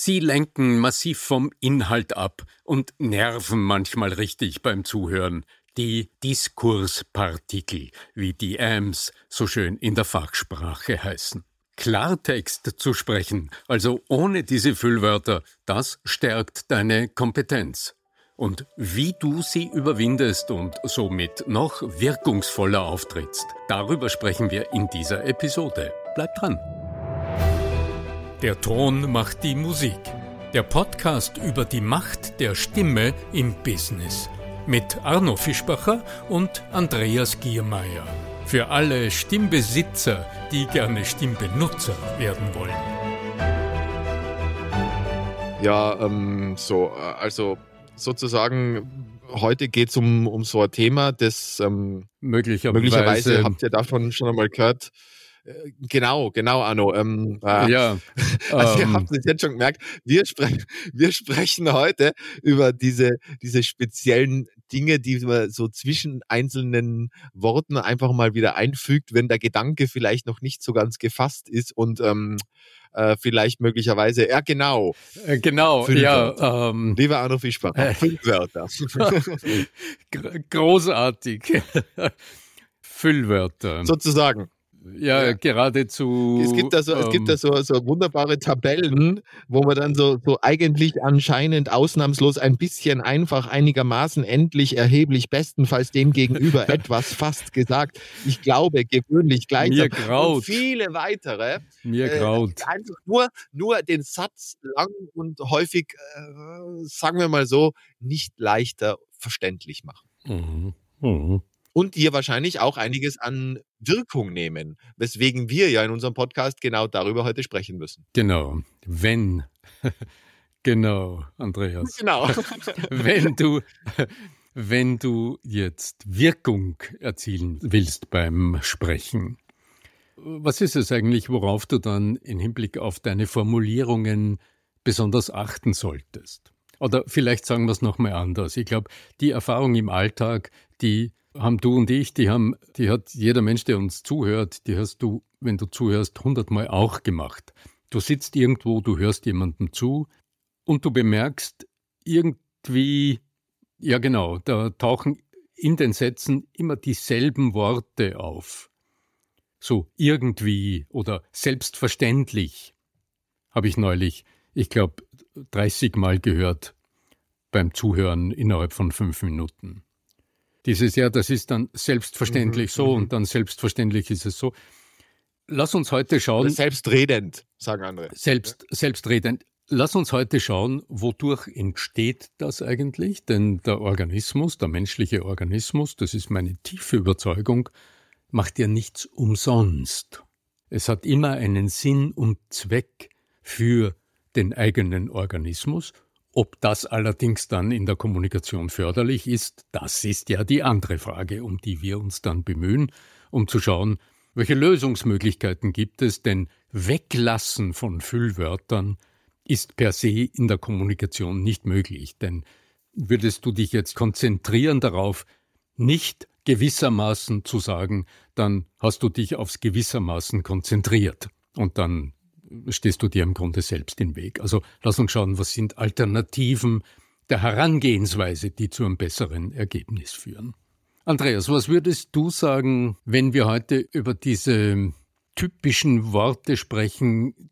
Sie lenken massiv vom Inhalt ab und nerven manchmal richtig beim Zuhören. Die Diskurspartikel, wie die AMS so schön in der Fachsprache heißen. Klartext zu sprechen, also ohne diese Füllwörter, das stärkt deine Kompetenz. Und wie du sie überwindest und somit noch wirkungsvoller auftrittst, darüber sprechen wir in dieser Episode. Bleib dran! Der Ton macht die Musik. Der Podcast über die Macht der Stimme im Business. Mit Arno Fischbacher und Andreas Giermeier. Für alle Stimmbesitzer, die gerne Stimmbenutzer werden wollen. Ja, ähm, so, äh, also sozusagen heute geht es um, um so ein Thema, das ähm, möglicherweise, möglicherweise habt ihr davon schon einmal gehört, äh, genau, genau, Arno. Ähm, äh, ja. Also, ähm, ihr habt es jetzt schon gemerkt, wir, spre wir sprechen heute über diese, diese speziellen Dinge, die man so zwischen einzelnen Worten einfach mal wieder einfügt, wenn der Gedanke vielleicht noch nicht so ganz gefasst ist und ähm, äh, vielleicht möglicherweise, ja genau. Äh, genau, fünf ja. Ähm, Lieber Arno Fischbach, äh, fünf Wörter. Großartig. Füllwörter. Sozusagen ja, ja, geradezu. Es gibt da, so, ähm, es gibt da ähm, so, so wunderbare Tabellen, wo man dann so, so eigentlich anscheinend ausnahmslos ein bisschen einfach, einigermaßen endlich, erheblich, bestenfalls dem gegenüber etwas fast gesagt. Ich glaube, gewöhnlich gleich. Mir graut. Und viele weitere. Mir äh, graut. Einfach nur, nur den Satz lang und häufig, äh, sagen wir mal so, nicht leichter verständlich machen. Mhm. Mhm und dir wahrscheinlich auch einiges an Wirkung nehmen, weswegen wir ja in unserem Podcast genau darüber heute sprechen müssen. Genau, wenn, genau, Andreas. Genau. wenn du, wenn du jetzt Wirkung erzielen willst beim Sprechen, was ist es eigentlich, worauf du dann im Hinblick auf deine Formulierungen besonders achten solltest? Oder vielleicht sagen wir es nochmal anders. Ich glaube, die Erfahrung im Alltag, die haben du und ich, die haben, die hat jeder Mensch, der uns zuhört, die hast du, wenn du zuhörst, hundertmal auch gemacht. Du sitzt irgendwo, du hörst jemandem zu und du bemerkst irgendwie, ja genau, da tauchen in den Sätzen immer dieselben Worte auf. So irgendwie oder selbstverständlich habe ich neulich, ich glaube, 30 Mal gehört beim Zuhören innerhalb von fünf Minuten. Dieses ja, das ist dann selbstverständlich mhm, so und mhm. dann selbstverständlich ist es so. Lass uns heute schauen. Selbstredend, sagen andere. Selbst, selbstredend. Lass uns heute schauen, wodurch entsteht das eigentlich? Denn der Organismus, der menschliche Organismus, das ist meine tiefe Überzeugung, macht ja nichts umsonst. Es hat immer einen Sinn und Zweck für den eigenen Organismus ob das allerdings dann in der Kommunikation förderlich ist, das ist ja die andere Frage, um die wir uns dann bemühen, um zu schauen, welche Lösungsmöglichkeiten gibt es, denn Weglassen von Füllwörtern ist per se in der Kommunikation nicht möglich, denn würdest du dich jetzt konzentrieren darauf, nicht gewissermaßen zu sagen, dann hast du dich aufs gewissermaßen konzentriert. Und dann stehst du dir im Grunde selbst im Weg. Also lass uns schauen, was sind Alternativen der Herangehensweise, die zu einem besseren Ergebnis führen. Andreas, was würdest du sagen, wenn wir heute über diese typischen Worte sprechen,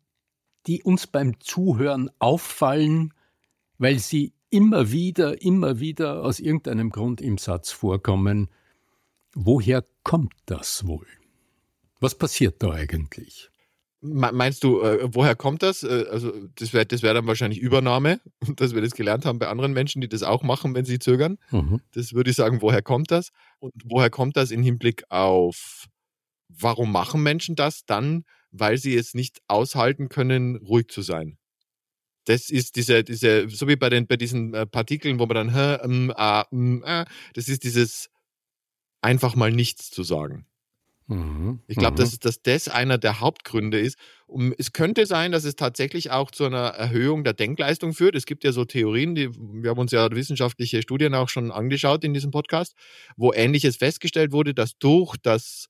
die uns beim Zuhören auffallen, weil sie immer wieder, immer wieder aus irgendeinem Grund im Satz vorkommen. Woher kommt das wohl? Was passiert da eigentlich? Meinst du, äh, woher kommt das? Äh, also, das wäre das wär dann wahrscheinlich Übernahme, dass wir das gelernt haben bei anderen Menschen, die das auch machen, wenn sie zögern. Mhm. Das würde ich sagen, woher kommt das? Und woher kommt das im Hinblick auf, warum machen Menschen das? Dann, weil sie es nicht aushalten können, ruhig zu sein. Das ist diese, diese, so wie bei, den, bei diesen äh, Partikeln, wo man dann, hä, ähm, ah, ähm, äh, das ist dieses einfach mal nichts zu sagen. Mhm. Ich glaube, mhm. dass, dass das einer der Hauptgründe ist. Und es könnte sein, dass es tatsächlich auch zu einer Erhöhung der Denkleistung führt. Es gibt ja so Theorien, die, wir haben uns ja wissenschaftliche Studien auch schon angeschaut in diesem Podcast, wo Ähnliches festgestellt wurde, dass durch das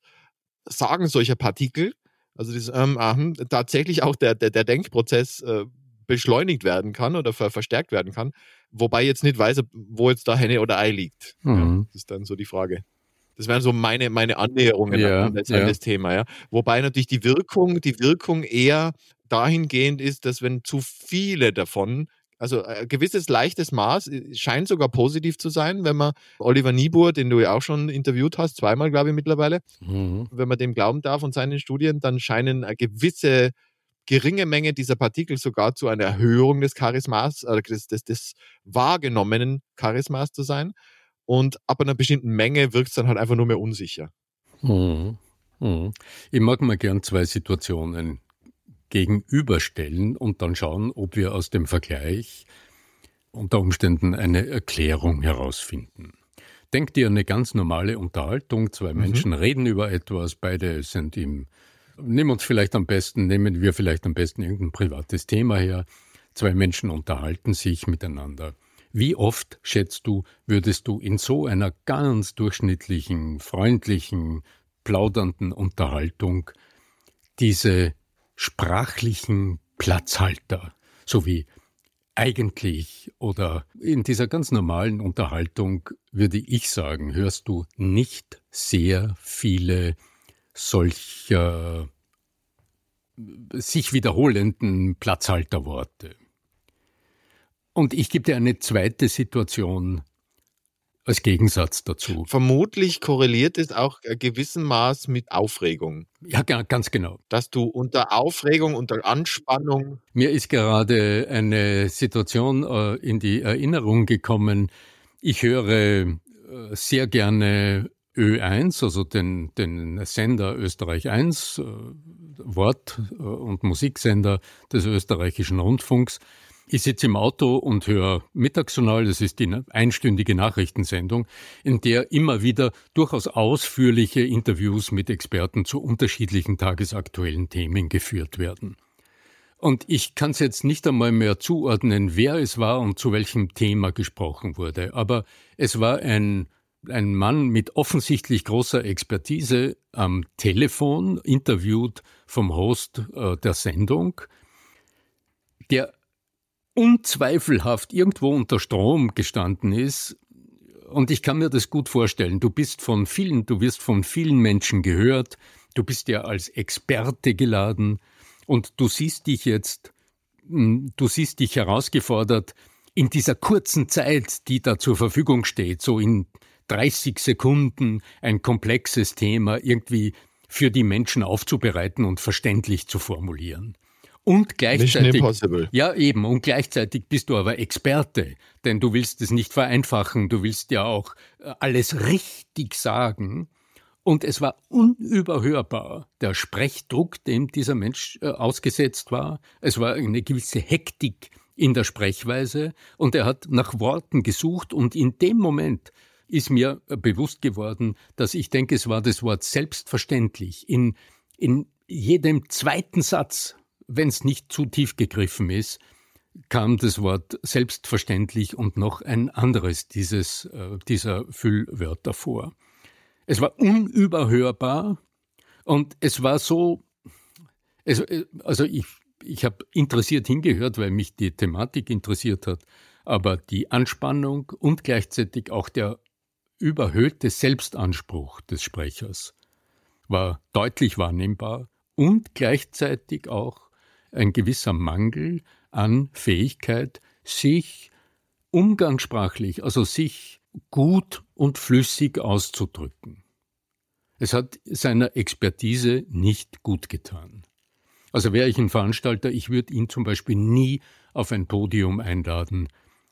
Sagen solcher Partikel, also das ähm, äh, tatsächlich auch der, der, der Denkprozess äh, beschleunigt werden kann oder ver verstärkt werden kann, wobei jetzt nicht weiß, wo jetzt da Henne oder Ei liegt. Mhm. Ja, das ist dann so die Frage. Das wären so meine, meine Annäherungen ja, an, das, ja. an das Thema, ja. Wobei natürlich die Wirkung, die Wirkung eher dahingehend ist, dass wenn zu viele davon also ein äh, gewisses leichtes Maß äh, scheint sogar positiv zu sein, wenn man Oliver Niebuhr, den du ja auch schon interviewt hast, zweimal glaube ich mittlerweile, mhm. wenn man dem glauben darf und seinen Studien, dann scheinen eine gewisse geringe Menge dieser Partikel sogar zu einer Erhöhung des Charismas, also des, des, des wahrgenommenen Charismas zu sein. Und ab einer bestimmten Menge wirkt es dann halt einfach nur mehr unsicher. Mhm. Mhm. Ich mag mal gern zwei Situationen gegenüberstellen und dann schauen, ob wir aus dem Vergleich unter Umständen eine Erklärung herausfinden. Denk dir eine ganz normale Unterhaltung, zwei mhm. Menschen reden über etwas, beide sind im Nehmen uns vielleicht am besten, nehmen wir vielleicht am besten irgendein privates Thema her. Zwei Menschen unterhalten sich miteinander. Wie oft, schätzt du, würdest du in so einer ganz durchschnittlichen, freundlichen, plaudernden Unterhaltung diese sprachlichen Platzhalter, sowie eigentlich oder in dieser ganz normalen Unterhaltung würde ich sagen, hörst du nicht sehr viele solcher sich wiederholenden Platzhalterworte. Und ich gebe dir eine zweite Situation als Gegensatz dazu. Vermutlich korreliert es auch ein gewissen Maß mit Aufregung. Ja, ganz genau. Dass du unter Aufregung, unter Anspannung. Mir ist gerade eine Situation äh, in die Erinnerung gekommen. Ich höre äh, sehr gerne Ö1, also den, den Sender Österreich 1, äh, Wort- und Musiksender des österreichischen Rundfunks. Ich sitze im Auto und höre Mittagsjournal, das ist die einstündige Nachrichtensendung, in der immer wieder durchaus ausführliche Interviews mit Experten zu unterschiedlichen tagesaktuellen Themen geführt werden. Und ich kann es jetzt nicht einmal mehr zuordnen, wer es war und zu welchem Thema gesprochen wurde, aber es war ein, ein Mann mit offensichtlich großer Expertise am Telefon, interviewt vom Host äh, der Sendung, der unzweifelhaft irgendwo unter Strom gestanden ist. Und ich kann mir das gut vorstellen. Du bist von vielen, du wirst von vielen Menschen gehört. Du bist ja als Experte geladen und du siehst dich jetzt, hm, du siehst dich herausgefordert, in dieser kurzen Zeit, die da zur Verfügung steht, so in 30 Sekunden ein komplexes Thema irgendwie für die Menschen aufzubereiten und verständlich zu formulieren. Und gleichzeitig. Ja, eben. Und gleichzeitig bist du aber Experte. Denn du willst es nicht vereinfachen. Du willst ja auch äh, alles richtig sagen. Und es war unüberhörbar, der Sprechdruck, dem dieser Mensch äh, ausgesetzt war. Es war eine gewisse Hektik in der Sprechweise. Und er hat nach Worten gesucht. Und in dem Moment ist mir äh, bewusst geworden, dass ich denke, es war das Wort selbstverständlich. In, in jedem zweiten Satz wenn es nicht zu tief gegriffen ist, kam das Wort selbstverständlich und noch ein anderes dieses, äh, dieser Füllwörter vor. Es war unüberhörbar und es war so, es, äh, also ich, ich habe interessiert hingehört, weil mich die Thematik interessiert hat, aber die Anspannung und gleichzeitig auch der überhöhte Selbstanspruch des Sprechers war deutlich wahrnehmbar und gleichzeitig auch ein gewisser Mangel an Fähigkeit, sich umgangssprachlich, also sich gut und flüssig auszudrücken. Es hat seiner Expertise nicht gut getan. Also wäre ich ein Veranstalter, ich würde ihn zum Beispiel nie auf ein Podium einladen,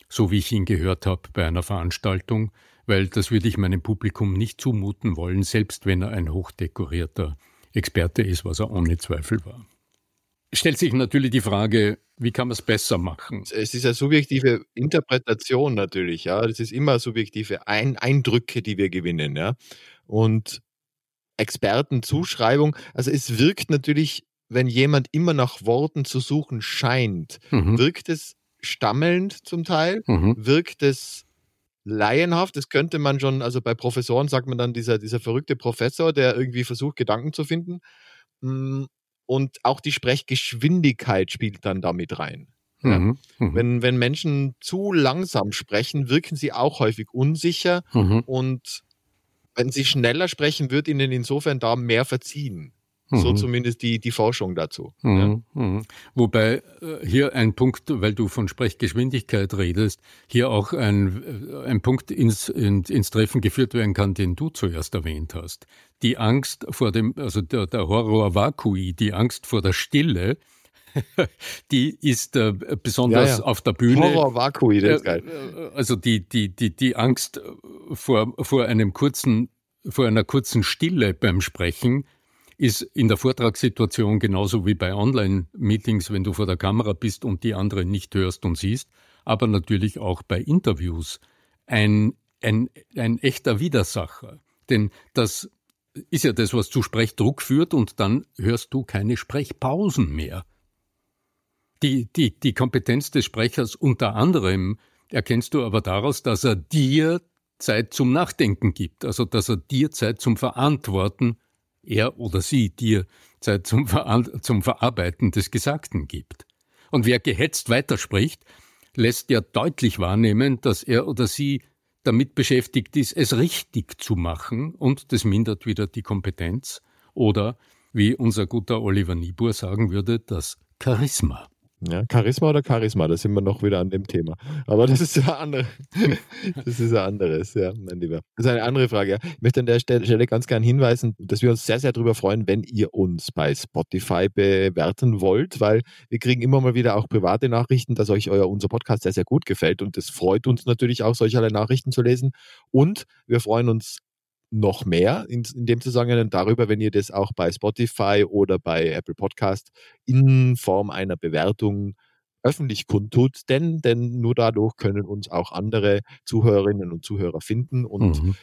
so wie ich ihn gehört habe bei einer Veranstaltung, weil das würde ich meinem Publikum nicht zumuten wollen, selbst wenn er ein hochdekorierter Experte ist, was er ohne Zweifel war stellt sich natürlich die Frage, wie kann man es besser machen? Es ist eine subjektive Interpretation natürlich, ja. Das ist immer subjektive Ein Eindrücke, die wir gewinnen, ja. Und Expertenzuschreibung, also es wirkt natürlich, wenn jemand immer nach Worten zu suchen scheint, mhm. wirkt es stammelnd zum Teil, mhm. wirkt es laienhaft. Das könnte man schon, also bei Professoren sagt man dann dieser, dieser verrückte Professor, der irgendwie versucht, Gedanken zu finden. Und auch die Sprechgeschwindigkeit spielt dann damit rein. Ja. Mhm. Mhm. Wenn, wenn Menschen zu langsam sprechen, wirken sie auch häufig unsicher mhm. und wenn sie schneller sprechen, wird ihnen insofern da mehr verziehen. Mhm. So zumindest die, die Forschung dazu. Mhm. Ja. Mhm. Wobei äh, hier ein Punkt, weil du von Sprechgeschwindigkeit redest, hier auch ein, äh, ein Punkt ins, ins, Treffen geführt werden kann, den du zuerst erwähnt hast. Die Angst vor dem, also der, der Horror vacui, die Angst vor der Stille, die ist äh, besonders ja, ja. auf der Bühne. Horror vacui, das ist geil. Also die, die, die, die Angst vor, vor einem kurzen, vor einer kurzen Stille beim Sprechen, ist in der Vortragssituation genauso wie bei Online-Meetings, wenn du vor der Kamera bist und die anderen nicht hörst und siehst, aber natürlich auch bei Interviews ein, ein, ein echter Widersacher. Denn das ist ja das, was zu Sprechdruck führt und dann hörst du keine Sprechpausen mehr. Die, die, die Kompetenz des Sprechers unter anderem erkennst du aber daraus, dass er dir Zeit zum Nachdenken gibt, also dass er dir Zeit zum Verantworten er oder sie dir Zeit zum, Ver zum Verarbeiten des Gesagten gibt. Und wer gehetzt weiterspricht, lässt ja deutlich wahrnehmen, dass er oder sie damit beschäftigt ist, es richtig zu machen und das mindert wieder die Kompetenz oder, wie unser guter Oliver Niebuhr sagen würde, das Charisma. Ja, Charisma oder Charisma, da sind wir noch wieder an dem Thema. Aber das ist ja andere. Das ist ja anderes, ja, mein Lieber. Das ist eine andere Frage. Ja. Ich möchte an der Stelle ganz gern hinweisen, dass wir uns sehr, sehr darüber freuen, wenn ihr uns bei Spotify bewerten wollt, weil wir kriegen immer mal wieder auch private Nachrichten, dass euch euer, unser Podcast sehr, sehr gut gefällt. Und es freut uns natürlich auch, solche Nachrichten zu lesen. Und wir freuen uns noch mehr in, in dem Zusammenhang darüber, wenn ihr das auch bei Spotify oder bei Apple Podcast in Form einer Bewertung öffentlich kundtut, denn, denn nur dadurch können uns auch andere Zuhörerinnen und Zuhörer finden und mhm.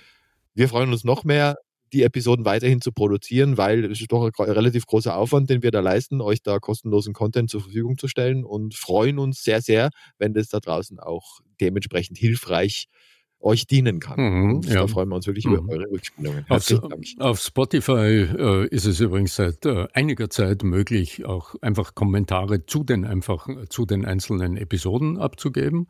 wir freuen uns noch mehr, die Episoden weiterhin zu produzieren, weil es ist doch ein relativ großer Aufwand, den wir da leisten, euch da kostenlosen Content zur Verfügung zu stellen und freuen uns sehr, sehr, wenn das da draußen auch dementsprechend hilfreich ist euch dienen kann. Mhm, ja. Da freuen wir uns wirklich mhm. über eure Rückspielungen. Auf, auf, Spotify äh, ist es übrigens seit äh, einiger Zeit möglich, auch einfach Kommentare zu den einfach zu den einzelnen Episoden abzugeben.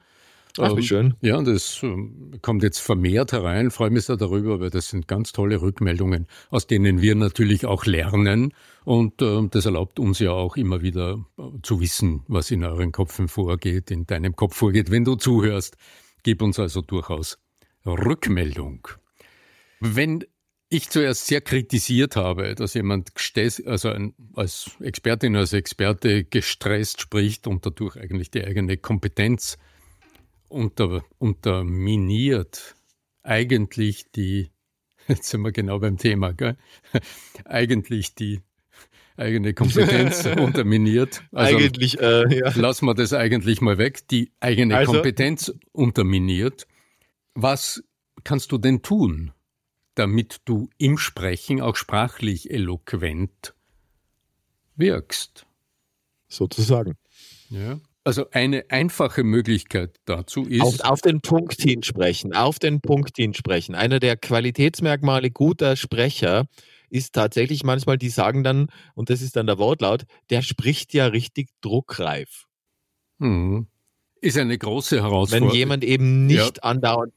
Ach, wie ähm, schön. Ja, das äh, kommt jetzt vermehrt herein. Freue mich sehr darüber, weil das sind ganz tolle Rückmeldungen, aus denen wir natürlich auch lernen. Und äh, das erlaubt uns ja auch immer wieder äh, zu wissen, was in euren Köpfen vorgeht, in deinem Kopf vorgeht, wenn du zuhörst. Gib uns also durchaus Rückmeldung. Wenn ich zuerst sehr kritisiert habe, dass jemand also ein, als Expertin, als Experte gestresst spricht und dadurch eigentlich die eigene Kompetenz unter, unterminiert, eigentlich die, jetzt sind wir genau beim Thema, gell? eigentlich die eigene Kompetenz unterminiert. Also eigentlich, äh, ja. Lassen wir das eigentlich mal weg, die eigene also? Kompetenz unterminiert. Was kannst du denn tun, damit du im Sprechen auch sprachlich eloquent wirkst? Sozusagen. Ja. Also eine einfache Möglichkeit dazu ist. Auf, auf, den Punkt hinsprechen, auf den Punkt hinsprechen. Einer der Qualitätsmerkmale guter Sprecher ist tatsächlich manchmal, die sagen dann, und das ist dann der Wortlaut, der spricht ja richtig druckreif. Mhm. Ist eine große Herausforderung. Wenn jemand eben nicht ja. andauernd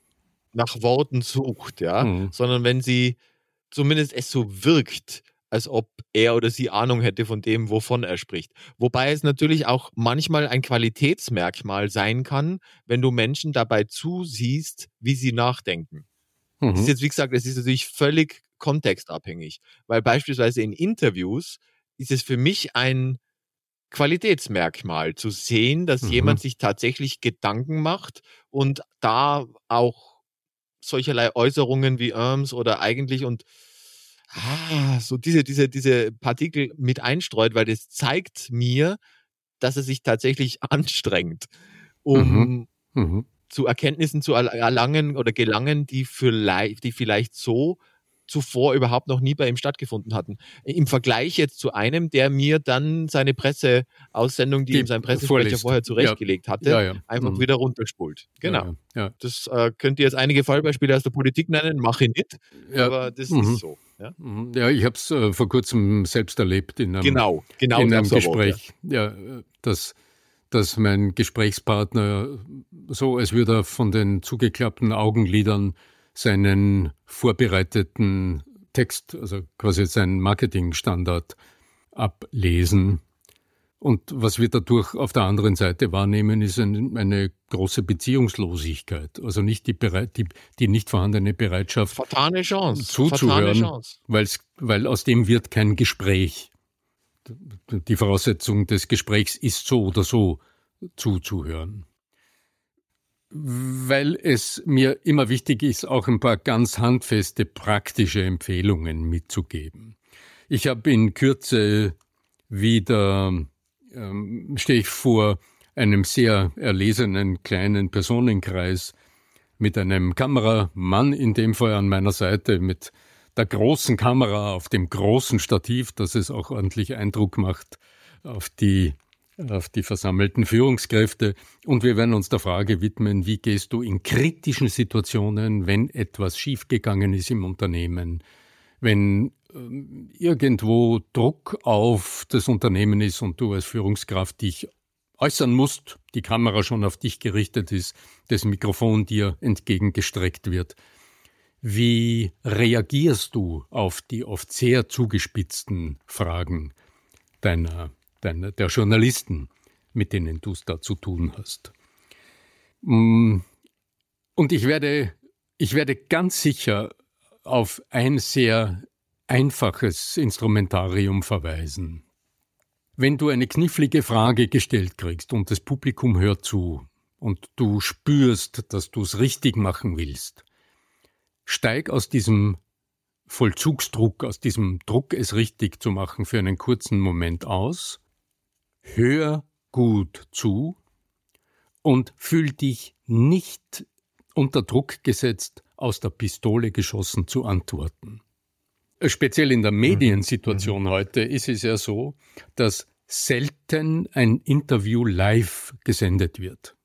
nach Worten sucht, ja, mhm. sondern wenn sie zumindest es so wirkt, als ob er oder sie Ahnung hätte von dem, wovon er spricht. Wobei es natürlich auch manchmal ein Qualitätsmerkmal sein kann, wenn du Menschen dabei zusiehst, wie sie nachdenken. Mhm. Das ist jetzt, wie gesagt, es ist natürlich völlig kontextabhängig, weil beispielsweise in Interviews ist es für mich ein Qualitätsmerkmal zu sehen, dass mhm. jemand sich tatsächlich Gedanken macht und da auch solcherlei Äußerungen wie Irms oder eigentlich und ah, so diese, diese, diese Partikel mit einstreut, weil das zeigt mir, dass er sich tatsächlich anstrengt, um mhm. Mhm. zu Erkenntnissen zu erlangen oder gelangen, die vielleicht, die vielleicht so zuvor überhaupt noch nie bei ihm stattgefunden hatten. Im Vergleich jetzt zu einem, der mir dann seine Presseaussendung, die, die ihm sein Pressesprecher vorliest. vorher zurechtgelegt ja. hatte, ja, ja. einfach mhm. wieder runterspult. Genau. Das äh, könnt ihr jetzt einige Fallbeispiele aus der Politik nennen, mache ich nicht, aber das mhm. ist so. Ja, mhm. ich habe es äh, vor kurzem selbst erlebt in einem, genau, genau in einem Gespräch. Wort, ja. das dass mein Gesprächspartner so, als würde er von den zugeklappten Augenlidern seinen vorbereiteten Text, also quasi seinen Marketingstandard ablesen. Und was wir dadurch auf der anderen Seite wahrnehmen, ist eine große Beziehungslosigkeit. Also nicht die, bereit, die, die nicht vorhandene Bereitschaft, Fatale Chance. zuzuhören, Chance. weil aus dem wird kein Gespräch. Die Voraussetzung des Gesprächs ist so oder so zuzuhören. Weil es mir immer wichtig ist, auch ein paar ganz handfeste praktische Empfehlungen mitzugeben. Ich habe in Kürze wieder, ähm, stehe ich vor einem sehr erlesenen kleinen Personenkreis mit einem Kameramann in dem Fall an meiner Seite, mit der großen Kamera auf dem großen Stativ, dass es auch ordentlich Eindruck macht auf die, auf die versammelten Führungskräfte. Und wir werden uns der Frage widmen, wie gehst du in kritischen Situationen, wenn etwas schiefgegangen ist im Unternehmen, wenn ähm, irgendwo Druck auf das Unternehmen ist und du als Führungskraft dich äußern musst, die Kamera schon auf dich gerichtet ist, das Mikrofon dir entgegengestreckt wird. Wie reagierst du auf die oft sehr zugespitzten Fragen deiner, deiner, der Journalisten, mit denen du es da zu tun hast? Mm, und ich werde, ich werde ganz sicher auf ein sehr einfaches Instrumentarium verweisen. Wenn du eine knifflige Frage gestellt kriegst und das Publikum hört zu und du spürst, dass du es richtig machen willst, steig aus diesem Vollzugsdruck, aus diesem Druck, es richtig zu machen, für einen kurzen Moment aus, hör gut zu und fühl dich nicht unter Druck gesetzt, aus der Pistole geschossen zu antworten. Speziell in der mhm. Mediensituation mhm. heute ist es ja so, dass selten ein Interview live gesendet wird.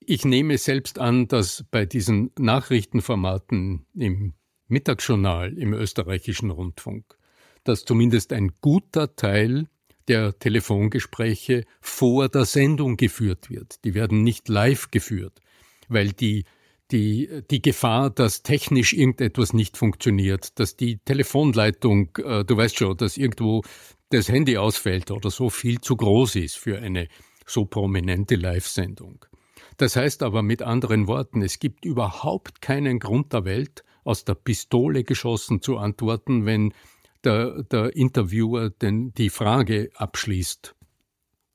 Ich nehme selbst an, dass bei diesen Nachrichtenformaten im Mittagsjournal im österreichischen Rundfunk, dass zumindest ein guter Teil der Telefongespräche vor der Sendung geführt wird. Die werden nicht live geführt, weil die die, die Gefahr, dass technisch irgendetwas nicht funktioniert, dass die Telefonleitung, äh, du weißt schon, dass irgendwo das Handy ausfällt oder so viel zu groß ist für eine so prominente Live-Sendung. Das heißt aber mit anderen Worten, es gibt überhaupt keinen Grund der Welt, aus der Pistole geschossen zu antworten, wenn der, der Interviewer denn die Frage abschließt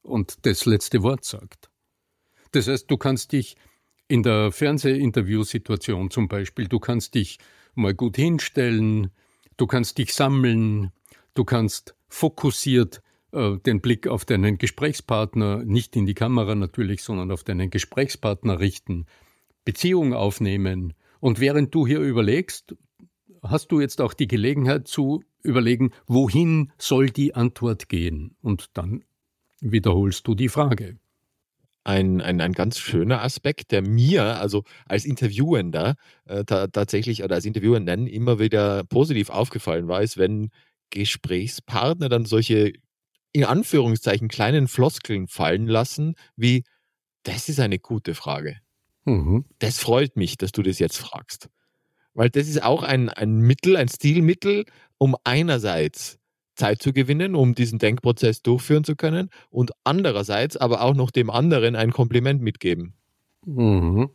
und das letzte Wort sagt. Das heißt, du kannst dich in der Fernsehinterviewsituation zum Beispiel, du kannst dich mal gut hinstellen, du kannst dich sammeln, du kannst fokussiert äh, den Blick auf deinen Gesprächspartner, nicht in die Kamera natürlich, sondern auf deinen Gesprächspartner richten, Beziehung aufnehmen. Und während du hier überlegst, hast du jetzt auch die Gelegenheit zu überlegen, wohin soll die Antwort gehen? Und dann wiederholst du die Frage. Ein, ein, ein ganz schöner Aspekt, der mir, also als Interviewender, äh, ta tatsächlich oder als Interviewenden immer wieder positiv aufgefallen war, ist, wenn Gesprächspartner dann solche in Anführungszeichen kleinen Floskeln fallen lassen, wie das ist eine gute Frage. Mhm. Das freut mich, dass du das jetzt fragst. Weil das ist auch ein, ein Mittel, ein Stilmittel, um einerseits Zeit zu gewinnen, um diesen Denkprozess durchführen zu können und andererseits aber auch noch dem anderen ein Kompliment mitgeben. Mhm.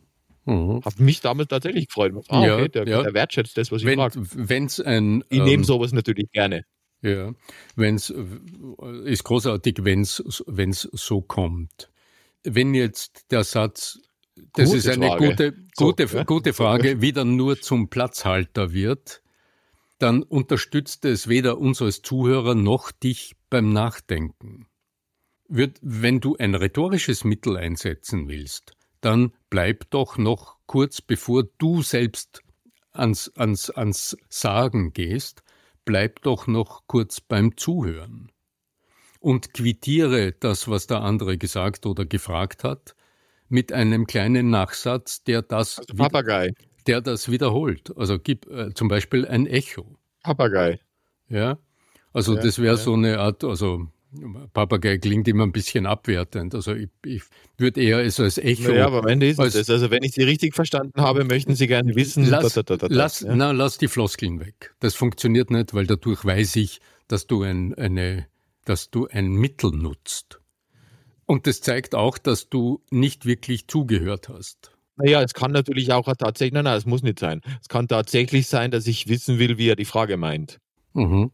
Mhm. Hat mich damals tatsächlich gefreut. Ah, okay, ja, der, ja. der, wertschätzt das, was ich Wenn, frage. Wenn's ein, ich nehme ähm, sowas natürlich gerne. Ja, wenn's ist großartig, wenn es so kommt. Wenn jetzt der Satz, das gute ist eine Frage. gute, gute, so, gute Frage, wieder nur zum Platzhalter wird, dann unterstützt es weder uns als Zuhörer noch dich beim Nachdenken. Wird, wenn du ein rhetorisches Mittel einsetzen willst, dann bleib doch noch kurz bevor du selbst ans, ans, ans Sagen gehst, bleib doch noch kurz beim Zuhören und quittiere das, was der andere gesagt oder gefragt hat, mit einem kleinen Nachsatz, der das, also Papagei. der das wiederholt. Also gib äh, zum Beispiel ein Echo. Papagei. Ja, also ja, das wäre ja. so eine Art, also Papagei klingt immer ein bisschen abwertend. Also ich, ich würde eher es als Echo. Ja, aber am Ende ist es das. Also wenn ich Sie richtig verstanden habe, möchten Sie gerne wissen. Lass, da, da, da, lass, ja? na, lass die Floskeln weg. Das funktioniert nicht, weil dadurch weiß ich, dass du ein, eine, dass du ein Mittel nutzt. Und das zeigt auch, dass du nicht wirklich zugehört hast. Naja, es kann natürlich auch tatsächlich, nein, nein, es muss nicht sein. Es kann tatsächlich sein, dass ich wissen will, wie er die Frage meint. Mhm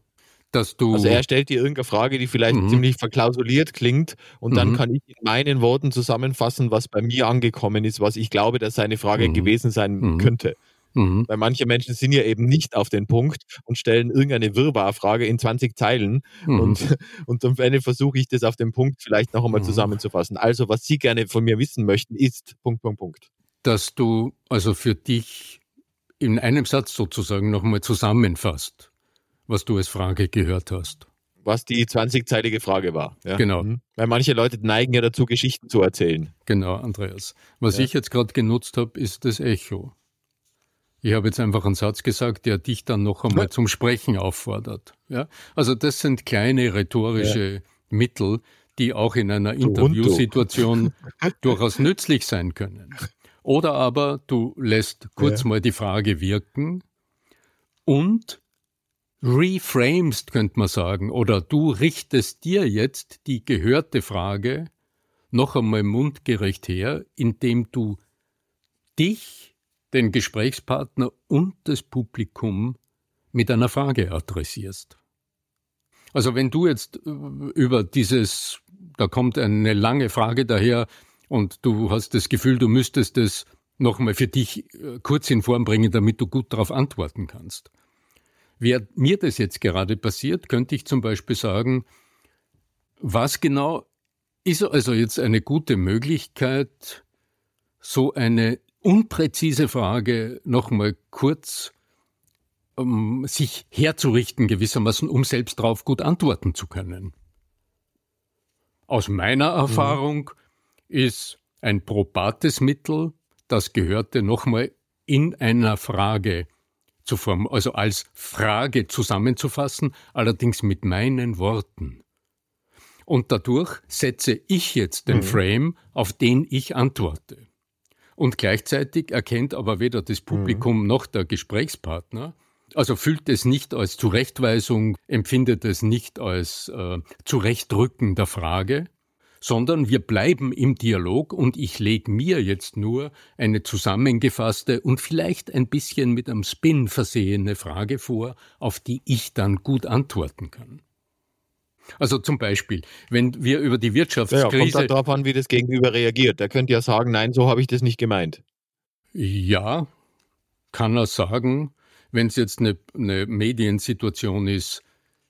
dass du. Also er stellt dir irgendeine Frage, die vielleicht mhm. ziemlich verklausuliert klingt und mhm. dann kann ich in meinen Worten zusammenfassen, was bei mir angekommen ist, was ich glaube, dass seine Frage mhm. gewesen sein mhm. könnte. Mhm. Weil manche Menschen sind ja eben nicht auf den Punkt und stellen irgendeine Wirrwarrfrage in 20 Zeilen mhm. und, und am Ende versuche ich das auf den Punkt vielleicht noch einmal zusammenzufassen. Also was Sie gerne von mir wissen möchten, ist Punkt, Punkt, Punkt. Dass du also für dich in einem Satz sozusagen nochmal zusammenfasst was du als Frage gehört hast. Was die 20-zeilige Frage war. Ja? Genau. Mhm. Weil manche Leute neigen ja dazu, Geschichten zu erzählen. Genau, Andreas. Was ja. ich jetzt gerade genutzt habe, ist das Echo. Ich habe jetzt einfach einen Satz gesagt, der dich dann noch einmal zum Sprechen auffordert. Ja? Also das sind kleine rhetorische ja. Mittel, die auch in einer Interviewsituation durchaus nützlich sein können. Oder aber du lässt kurz ja. mal die Frage wirken und reframest, könnte man sagen, oder du richtest dir jetzt die gehörte Frage noch einmal mundgerecht her, indem du dich, den Gesprächspartner und das Publikum mit einer Frage adressierst. Also wenn du jetzt äh, über dieses, da kommt eine lange Frage daher und du hast das Gefühl, du müsstest es nochmal für dich äh, kurz in Form bringen, damit du gut darauf antworten kannst. Wäre mir das jetzt gerade passiert, könnte ich zum Beispiel sagen, was genau ist also jetzt eine gute Möglichkeit, so eine unpräzise Frage nochmal kurz um sich herzurichten gewissermaßen, um selbst darauf gut antworten zu können. Aus meiner mhm. Erfahrung mhm. ist ein probates Mittel, das Gehörte nochmal in einer Frage zu form, also als Frage zusammenzufassen, allerdings mit meinen Worten. Und dadurch setze ich jetzt den mhm. Frame, auf den ich antworte. Und gleichzeitig erkennt aber weder das Publikum mhm. noch der Gesprächspartner, also fühlt es nicht als Zurechtweisung, empfindet es nicht als äh, Zurechtrücken der Frage, sondern wir bleiben im Dialog und ich lege mir jetzt nur eine zusammengefasste und vielleicht ein bisschen mit einem Spin versehene Frage vor, auf die ich dann gut antworten kann. Also zum Beispiel, wenn wir über die Wirtschaftskrise. Ja, kommt dann darauf an, wie das Gegenüber reagiert. Der könnte ja sagen, nein, so habe ich das nicht gemeint. Ja, kann er sagen, wenn es jetzt eine, eine Mediensituation ist,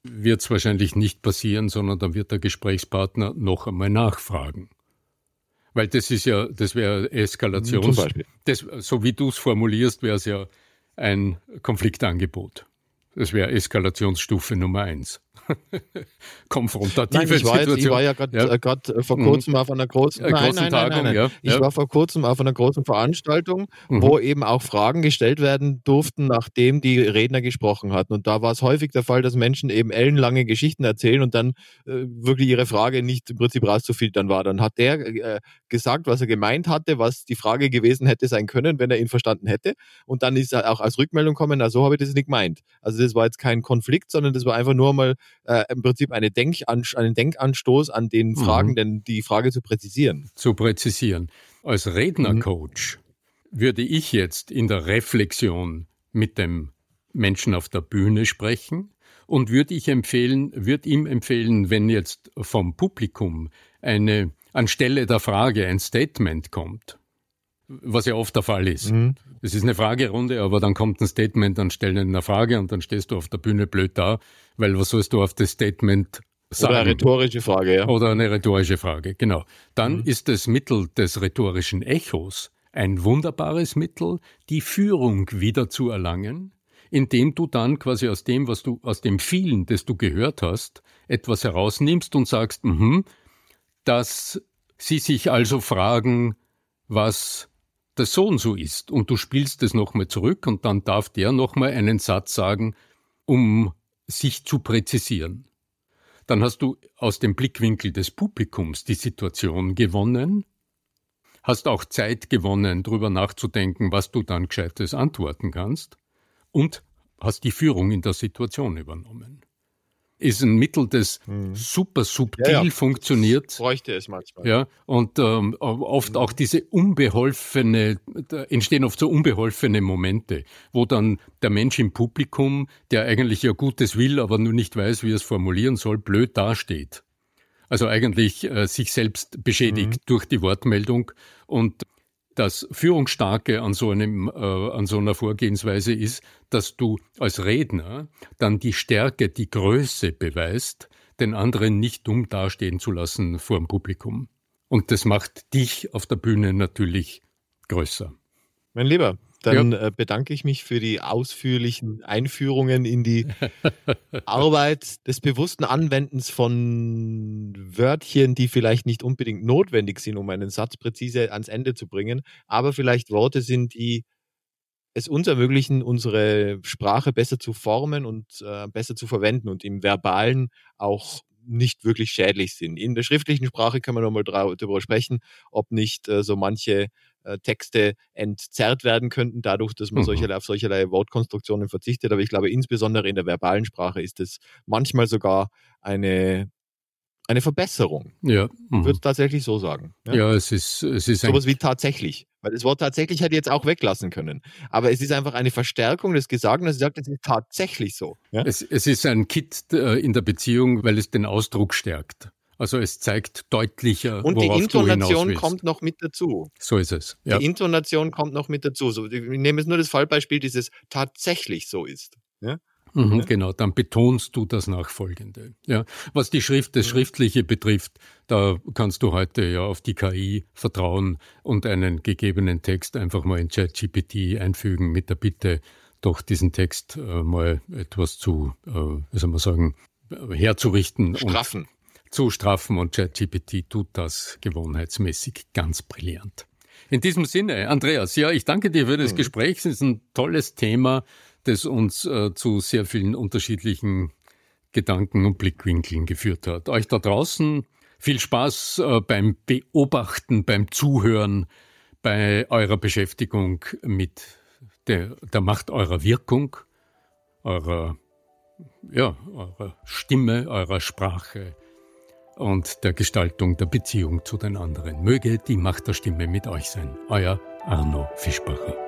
wird es wahrscheinlich nicht passieren, sondern dann wird der Gesprächspartner noch einmal nachfragen. Weil das ist ja, das wäre Eskalations, das, so wie du es formulierst, wäre es ja ein Konfliktangebot. Das wäre Eskalationsstufe Nummer eins. Konfrontative nein, ich war Situation. Jetzt, ich war ja gerade ja. äh, äh vor kurzem mhm. auf einer großen, äh, nein, nein, Tagung, nein, ja. Ich war vor kurzem auf einer großen Veranstaltung, mhm. wo eben auch Fragen gestellt werden durften, nachdem die Redner gesprochen hatten. Und da war es häufig der Fall, dass Menschen eben ellenlange Geschichten erzählen und dann äh, wirklich ihre Frage nicht im Prinzip rauszufiltern war. Dann hat der äh, gesagt, was er gemeint hatte, was die Frage gewesen hätte sein können, wenn er ihn verstanden hätte. Und dann ist er auch als Rückmeldung kommen, na so habe ich das nicht gemeint. Also das war jetzt kein Konflikt, sondern das war einfach nur mal äh, im Prinzip eine Denkan einen Denkanstoß an den mhm. Fragen, mhm. denn die Frage zu präzisieren. Zu präzisieren. Als Rednercoach mhm. würde ich jetzt in der Reflexion mit dem Menschen auf der Bühne sprechen und würde ich empfehlen, würde ihm empfehlen, wenn jetzt vom Publikum eine anstelle der Frage ein Statement kommt, was ja oft der Fall ist. Mhm. Es ist eine Fragerunde, aber dann kommt ein Statement anstelle einer Frage und dann stehst du auf der Bühne blöd da, weil was sollst du auf das Statement sagen? Oder eine rhetorische Frage, ja. Oder eine rhetorische Frage, genau. Dann mhm. ist das Mittel des rhetorischen Echos ein wunderbares Mittel, die Führung wieder zu erlangen, indem du dann quasi aus dem, was du, aus dem vielen, das du gehört hast, etwas herausnimmst und sagst, mhm, dass sie sich also fragen, was das so und so ist. Und du spielst es nochmal zurück und dann darf der nochmal einen Satz sagen, um sich zu präzisieren. dann hast du aus dem Blickwinkel des Publikums die Situation gewonnen, hast auch Zeit gewonnen, darüber nachzudenken, was du dann gescheites antworten kannst und hast die Führung in der Situation übernommen ist ein Mittel, das mhm. super subtil ja, ja. funktioniert. Das bräuchte es manchmal. Ja, und ähm, oft mhm. auch diese unbeholfene, da entstehen oft so unbeholfene Momente, wo dann der Mensch im Publikum, der eigentlich ja Gutes will, aber nur nicht weiß, wie er es formulieren soll, blöd dasteht. Also eigentlich äh, sich selbst beschädigt mhm. durch die Wortmeldung und das Führungsstarke an so, einem, äh, an so einer Vorgehensweise ist, dass du als Redner dann die Stärke, die Größe beweist, den anderen nicht dumm dastehen zu lassen vor dem Publikum. Und das macht dich auf der Bühne natürlich größer. Mein Lieber, dann ja. Äh, bedanke ich mich für die ausführlichen Einführungen in die Arbeit des bewussten Anwendens von Wörtchen, die vielleicht nicht unbedingt notwendig sind, um einen Satz präzise ans Ende zu bringen, aber vielleicht Worte sind, die es uns ermöglichen, unsere Sprache besser zu formen und äh, besser zu verwenden und im Verbalen auch nicht wirklich schädlich sind. In der schriftlichen Sprache kann man nochmal darüber sprechen, ob nicht äh, so manche äh, Texte entzerrt werden könnten, dadurch, dass man mhm. solcherlei, auf solcherlei Wortkonstruktionen verzichtet. Aber ich glaube, insbesondere in der verbalen Sprache ist es manchmal sogar eine, eine Verbesserung. Ja. Mhm. Ich würde tatsächlich so sagen. Ja, ja es ist, es ist sowas wie tatsächlich. Weil das Wort tatsächlich hätte jetzt auch weglassen können. Aber es ist einfach eine Verstärkung des Gesagten, dass sie sagt, es ist tatsächlich so. Ja? Es, es ist ein Kit äh, in der Beziehung, weil es den Ausdruck stärkt. Also es zeigt deutlicher, Und die Intonation kommt noch mit dazu. So ist es. Ja. Die Intonation kommt noch mit dazu. So, ich nehme jetzt nur das Fallbeispiel, dieses tatsächlich so ist. Ja? Mhm, ja. Genau, dann betonst du das Nachfolgende. Ja, was die Schrift, das Schriftliche betrifft, da kannst du heute ja auf die KI vertrauen und einen gegebenen Text einfach mal in ChatGPT einfügen mit der Bitte, doch diesen Text äh, mal etwas zu, äh, wie soll man sagen, herzurichten. Straffen zu straffen und ChatGPT tut das gewohnheitsmäßig ganz brillant. In diesem Sinne, Andreas, ja, ich danke dir für das mhm. Gespräch. Es ist ein tolles Thema, das uns äh, zu sehr vielen unterschiedlichen Gedanken und Blickwinkeln geführt hat. Euch da draußen viel Spaß äh, beim Beobachten, beim Zuhören, bei eurer Beschäftigung mit der, der Macht eurer Wirkung, eurer, ja, eurer Stimme, eurer Sprache und der Gestaltung der Beziehung zu den anderen. Möge die Macht der Stimme mit euch sein. Euer Arno Fischbacher.